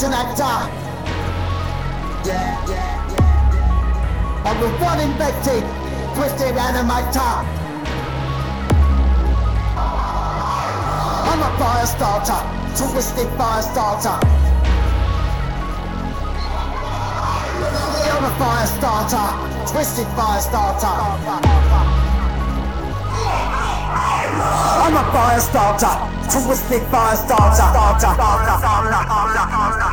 to. Yeah, yeah, yeah, yeah. I'm the one victim, twisted out. I'm a fire starter, twisted fire starter. I'm a fire starter, twisted fire starter. I'm a fire starter, twisted fire starter. starter, starter, starter, starter, starter, starter.